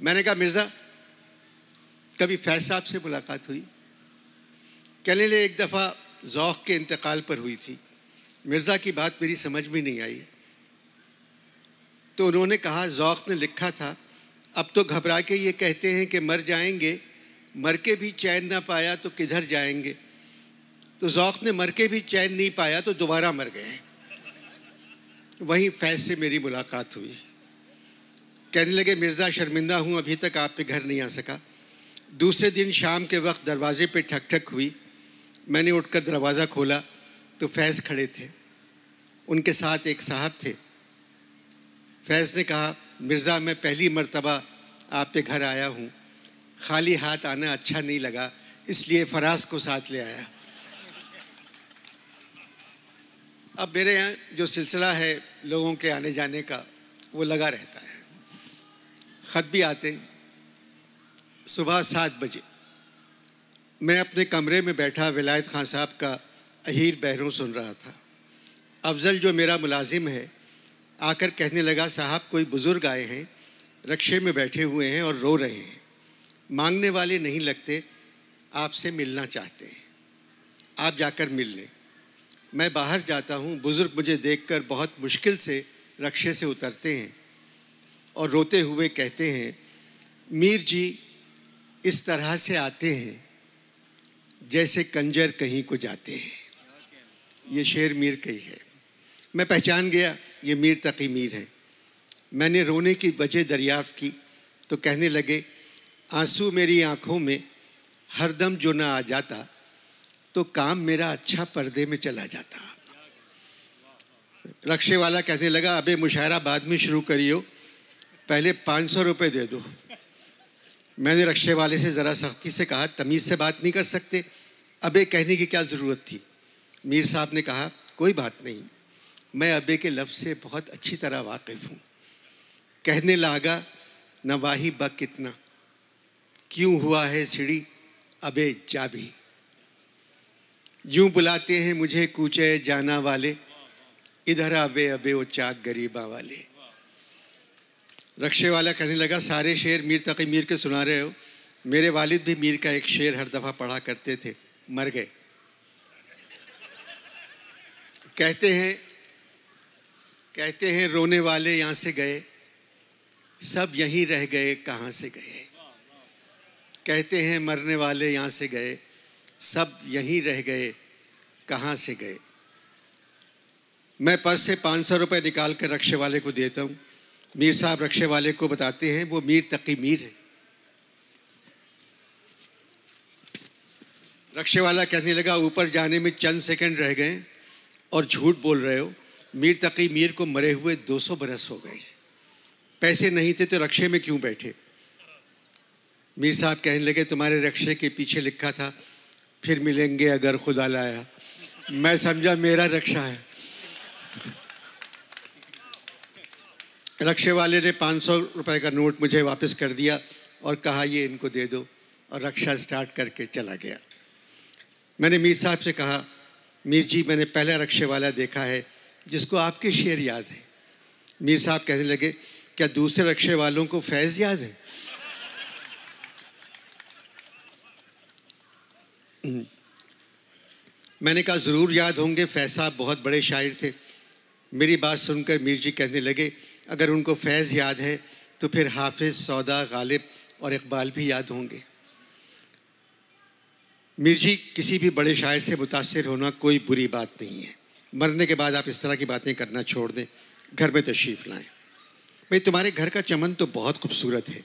मैंने कहा, मिर्ज़ा, कभी फैज साहब से मुलाकात हुई? कहने लगे, एक दफ़ा जौक के इंतकाल पर हुई थी। मिर्ज़ा की बात मेरी समझ में नहीं आई। तो उन्होंने कहा, जौक ने लिखा था। अब तो घबरा के ये कहते हैं कि मर जाएँगे। मर के भी चैन ना पाया तो किधर जाएँगे? तो जौक ने मर के भी चैन नहीं पाया तो दोबारा मर गए वहीं फैज से मेरी मुलाकात हुई। कहने लगे, मिर्ज़ा, शर्मिंदा हूँ, अभी तक आप पे घर नहीं आ सका। दूसरे दिन शाम के वक्त दरवाजे पे ठक ठक हुई। मैंने उठकर दरवाज़ा खोला तो फैज़ खड़े थे। उनके साथ एक साहब थे। फैज़ ने कहा, मिर्ज़ा, मैं पहली मर्तबा आप पे घर आया हूँ। खाली हाथ आना अच्छा नहीं लगा, इसलिए फराज को साथ ले आया। अब मेरे यहाँ जो सिलसिला है लोगों के आने जाने का, वो लगा रहता है। ख़त भी आते सुबह सात बजे। मैं अपने कमरे में बैठा विलायत खान साहब का अहीर बहरों सुन रहा था। अफजल जो मेरा मुलाजिम है, आकर कहने लगा, साहब, कोई बुज़ुर्ग आए हैं, रक्षे में बैठे हुए हैं और रो रहे हैं। मांगने वाले नहीं लगते, आपसे मिलना चाहते हैं। आप जाकर मिल लें। मैं बाहर जाता हूँ, बुज़ुर्ग मुझे देखकर बहुत मुश्किल से रक्षे से उतरते हैं। और रोते हुए कहते हैं, मीर जी, इस तरह से आते हैं जैसे कंजर कहीं को जाते हैं। ये शेर मीर का ही मैं पहचान गया, ये मीर तकी मीर है। मैंने रोने की वजह दरियाफ्त की तो कहने लगे, आँसू मेरी आँखों में हरदम जो ना आ जाता तो काम मेरा अच्छा पर्दे में चला जाता। रक्षे वाला कहने लगा, अबे, मुशायरा बाद में शुरू करियो। पहले पाँच सौ रुपये दे दो। मैंने रक्षे वाले से ज़रा सख्ती से कहा, तमीज़ से बात नहीं कर सकते। अबे कहने की क्या ज़रूरत थी? मीर साहब ने कहा, कोई बात नहीं। मैं अबे के लफ्ज़ से बहुत अच्छी तरह वाकिफ़ हूँ। कहने लगा न नवाही बक कितना। क्यों हुआ है सीढ़ी? अबे जा भी यूँ बुलाते हैं मुझे कूचे जाना वाले। इधर अबे अबे वो चाक गरीबा वाले। रक्षे वाला कहने लगा, सारे शेर मीर तकी मीर के सुना रहे हो। मेरे वालिद भी मीर का एक शेर हर दफ़ा पढ़ा करते थे, मर गए। कहते हैं कहते हैं, रोने वाले यहाँ से गए। सब यहीं रह गए, कहाँ से गए? कहते हैं, मरने वाले यहाँ से गए। सब यहीं रह गए, कहाँ से गए? मैं पर्स से पाँच सौ रुपये निकाल कर रक्षे वाले को देता हूँ। मीर साहब रक्षे वाले को बताते हैं, वो मीर तकी मीर है। रक्षे वाला कहने लगा, ऊपर जाने में चंद सेकंड रह गए और झूठ बोल रहे हो। मीर तकी मीर को मरे हुए 200 बरस हो गए। पैसे नहीं थे तो रक्षे में क्यों बैठे? मीर साहब कहने लगे, तुम्हारे रक्षे के पीछे लिखा था, फिर मिलेंगे अगर खुदा लाया। मैं समझा मेरा रक्षा है। रक्षे वाले ने पाँच सौ रुपये का नोट मुझे वापस कर दिया और कहा, ये इनको दे दो। और रक्षा स्टार्ट करके चला गया। मैंने मीर साहब से कहा, मीर जी, मैंने पहला रक्षे वाला देखा है जिसको आपके शेर याद है। मीर साहब कहने लगे, क्या दूसरे रक्षे वालों को फैज़ याद है। मैंने कहा, ज़रूर याद होंगे, फैज़ साहब बहुत बड़े शायर थे। मेरी बात सुनकर मीर जी कहने लगे अगर उनको फैज़ याद है तो फिर हाफिज़, सौदा, गालिब और इकबाल भी याद होंगे। मीर जी, किसी भी बड़े शायर से मुतासर होना कोई बुरी बात नहीं है। मरने के बाद आप इस तरह की बातें करना छोड़ दें। घर में तशरीफ़ लाएँ। भाई, तुम्हारे घर का चमन तो बहुत खूबसूरत है।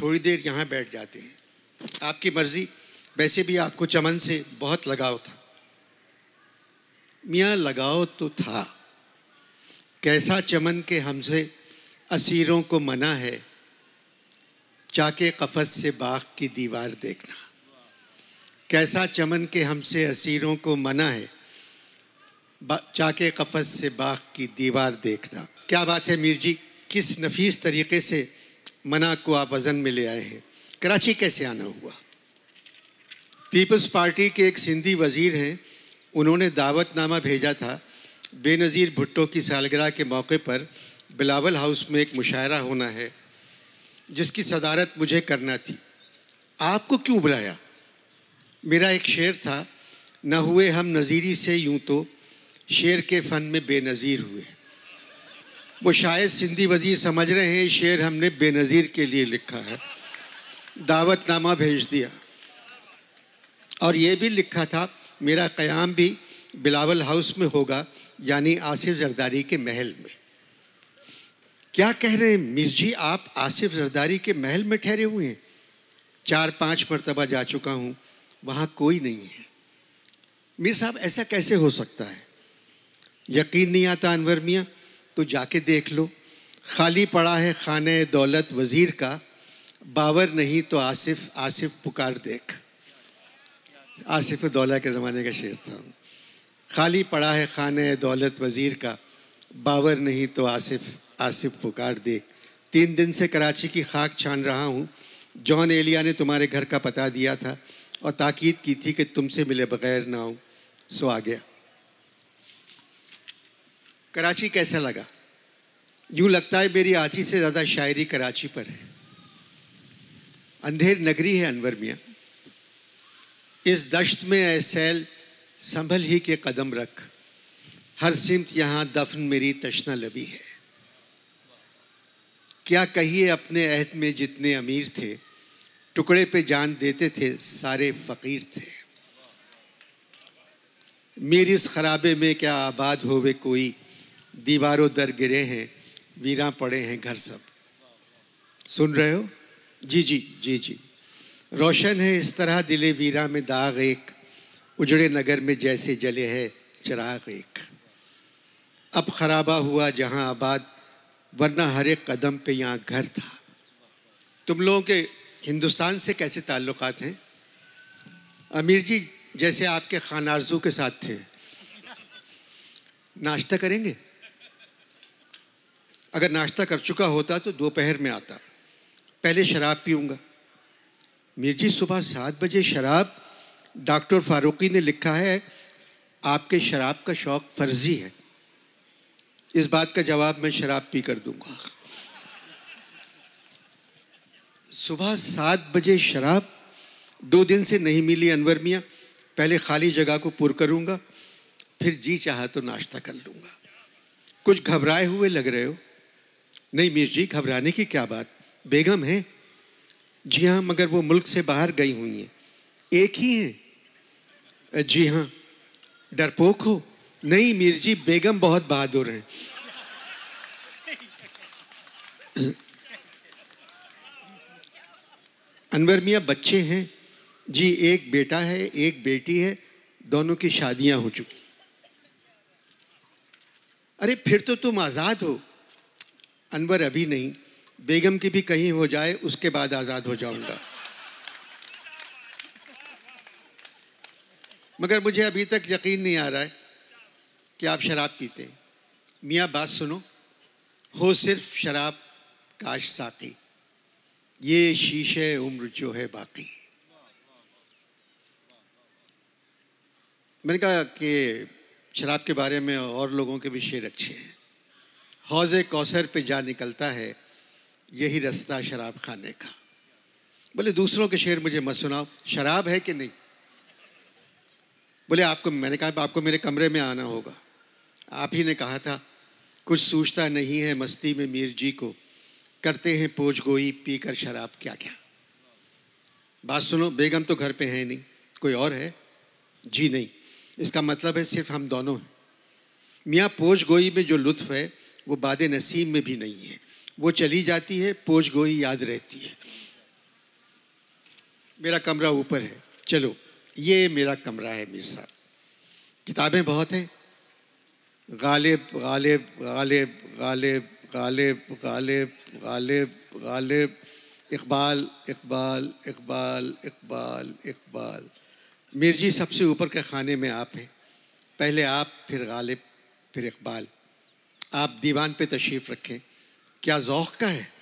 थोड़ी देर यहाँ बैठ जाते हैं। आपकी मर्ज़ी, वैसे भी आपको चमन से बहुत लगाव था। मियाँ, लगाव तो था। कैसा चमन के हमसे असीरों को मना है चाके कफस से बाग की दीवार देखना। कैसा चमन के हमसे असीरों को मना है चाके कफस से बाग की दीवार देखना। क्या बात है मीर जी, किस नफीस तरीके से मना को आप वज़न में ले आए हैं? कराची कैसे आना हुआ? पीपल्स पार्टी के एक सिंधी वज़ीर हैं, उन्होंने दावतनामा भेजा था बेनज़ीर भुट्टो की सालगिरह के मौके पर बिलावल हाउस में एक मुशायरा होना है, जिसकी सदारत मुझे करना थी। आपको क्यों बुलाया? मेरा एक शेर था, न हुए हम नज़ीरी से यूँ तो शेर के फ़न में बेनज़ीर हुए। वो शायद सिंधी वज़ीर समझ रहे हैं, शेर हमने बेनज़ीर के लिए लिखा है। दावतनामा भेज दिया। और ये भी लिखा था, मेरा क़याम भी बिलावल हाउस में होगा यानी आसिफ जरदारी के महल में। क्या कह रहे हैं, मिर्जी, आप आसिफ जरदारी के महल में ठहरे हुए हैं? चार पाँच मरतबा जा चुका हूँ, वहाँ कोई नहीं है। मीर साहब, ऐसा कैसे हो सकता है? यकीन नहीं आता अनवर मियाँ तो जाके देख लो। खाली पड़ा है खाने दौलत वज़ीर का, बावर नहीं तो आसिफ आसिफ पुकार देख। आसिफ दौला के ज़माने का शेर था। खाली पड़ा है खाने दौलत वज़ीर का। बावर नहीं तो आसिफ आसिफ पुकार देख तीन दिन से कराची की खाक छान रहा हूँ। जॉन एलिया ने तुम्हारे घर का पता दिया था और ताकीद की थी कि तुमसे मिले बगैर ना आऊँ सो आ गया। कराची कैसा लगा? यूँ लगता है मेरी आती से ज़्यादा शायरी कराची पर है। अंधेर नगरी है, अनवर मियाँ। इस दश्त में ऐसैल संभल ही के कदम रख। हर सिमत यहाँ दफन मेरी तशना लबी है। क्या कहिए अपने अहद में जितने अमीर थे, टुकड़े पे जान देते थे, सारे फ़कीर थे। मेरी इस खराबे में क्या आबाद होवे कोई? दीवारों दर गिरे हैं, वीरा पड़े हैं घर सब। सुन रहे हो? जी जी जी जी। रोशन है इस तरह दिले वीरा में दाग एक। उजड़े नगर में जैसे जले है चिराग एक। अब खराबा हुआ जहाँ आबाद, वरना हर एक कदम पे यहाँ घर था। तुम लोगों के हिंदुस्तान से कैसे ताल्लुकात हैं? अमीर जी, जैसे आपके खान आरज़ू के साथ थे। नाश्ता करेंगे? अगर नाश्ता कर चुका होता तो दोपहर में आता। पहले शराब पीऊँगा। मीर जी, सुबह सात बजे शराब डॉक्टर फारूकी ने लिखा है, आपके शराब का शौक फर्जी है। इस बात का जवाब मैं शराब पी कर दूँगा। सुबह सात बजे शराब, दो दिन से नहीं मिली अनवर मियाँ। पहले खाली जगह को पुर करूँगा, फिर जी चाहा तो नाश्ता कर लूँगा। कुछ घबराए हुए लग रहे हो? नहीं मीर जी, घबराने की क्या बात? बेगम है? जी हाँ मगर वो मुल्क से बाहर गई हुई हैं। एक ही है? जी हाँ डरपोक हो। नहीं, मीर जी, बेगम बहुत बहादुर हैं। अनवर मियाँ, बच्चे हैं। जी, एक बेटा है, एक बेटी है, दोनों की शादियाँ हो चुकी। अरे, फिर तो तुम आज़ाद हो। अनवर अभी नहीं, बेगम की भी कहीं हो जाए, उसके बाद आज़ाद हो जाऊँगा। मगर मुझे अभी तक यकीन नहीं आ रहा है कि आप शराब पीते हैं। मियाँ, बात सुनो। हो सिर्फ़ शराब, काश साकी। ये शीशे उम्र जो है बाकी। मैंने कहा कि शराब के बारे में और लोगों के भी शेर अच्छे हैं। हौज कौसर पे जा निकलता है, यही रास्ता शराब खाने का। बोले, दूसरों के शेर मुझे मत सुनाओ, शराब है कि नहीं? बोले, आपको, मैंने कहा, आपको मेरे कमरे में आना होगा। आप ही ने कहा था, कुछ सूझता नहीं है मस्ती में मीर जी को। करते हैं पोज गोई पी कर शराब क्या क्या बात सुनो, बेगम तो घर पे है नहीं। कोई और है? जी नहीं। इसका मतलब है सिर्फ़ हम दोनों हैं। मियाँ, पोज गोई में जो लुत्फ है, वो बाद नसीम में भी नहीं है। वो चली जाती है, पोज गोई याद रहती है। मेरा कमरा ऊपर है। चलो। ये मेरा कमरा है मीर साहब किताबें बहुत हैं। गालिब गालिब गालिब गालिब गालिब गालिब गालिब गालिब, इकबाल इकबाल इकबाल इकबाल इकबाल। मीर जी सबसे ऊपर के खाने में आप हैं। पहले आप, फिर गालिब, फिर इकबाल। आप दीवान पे तशरीफ़ रखें। क्या जौक का है?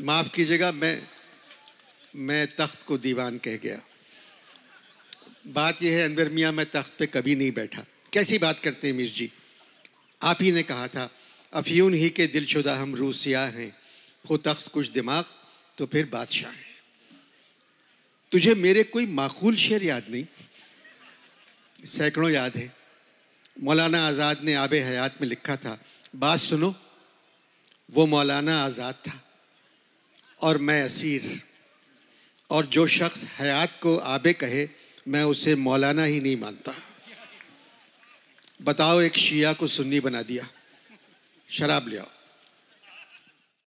माफ़ कीजिएगा, मैं मैं तख्त को दीवान कह गया। बात यह है, अनवर मियाँ, मैं तख्त पे कभी नहीं बैठा। कैसी बात करते हैं मीर जी? आप ही ने कहा था अफयून ही के दिलशुदा हम रूसिया हैं। हो तख्त कुछ दिमाग तो फिर बादशाह हैं। तुझे मेरे कोई माकूल शेर याद नहीं? सैकड़ों याद है। मौलाना आज़ाद ने आब हयात में लिखा था, बात सुनो, वो मौलाना आज़ाद था और मैं असीर और जो शख्स हयात को आबे कहे, मैं उसे मौलाना ही नहीं मानता। बताओ, एक शिया को सुन्नी बना दिया। शराब ले आओ।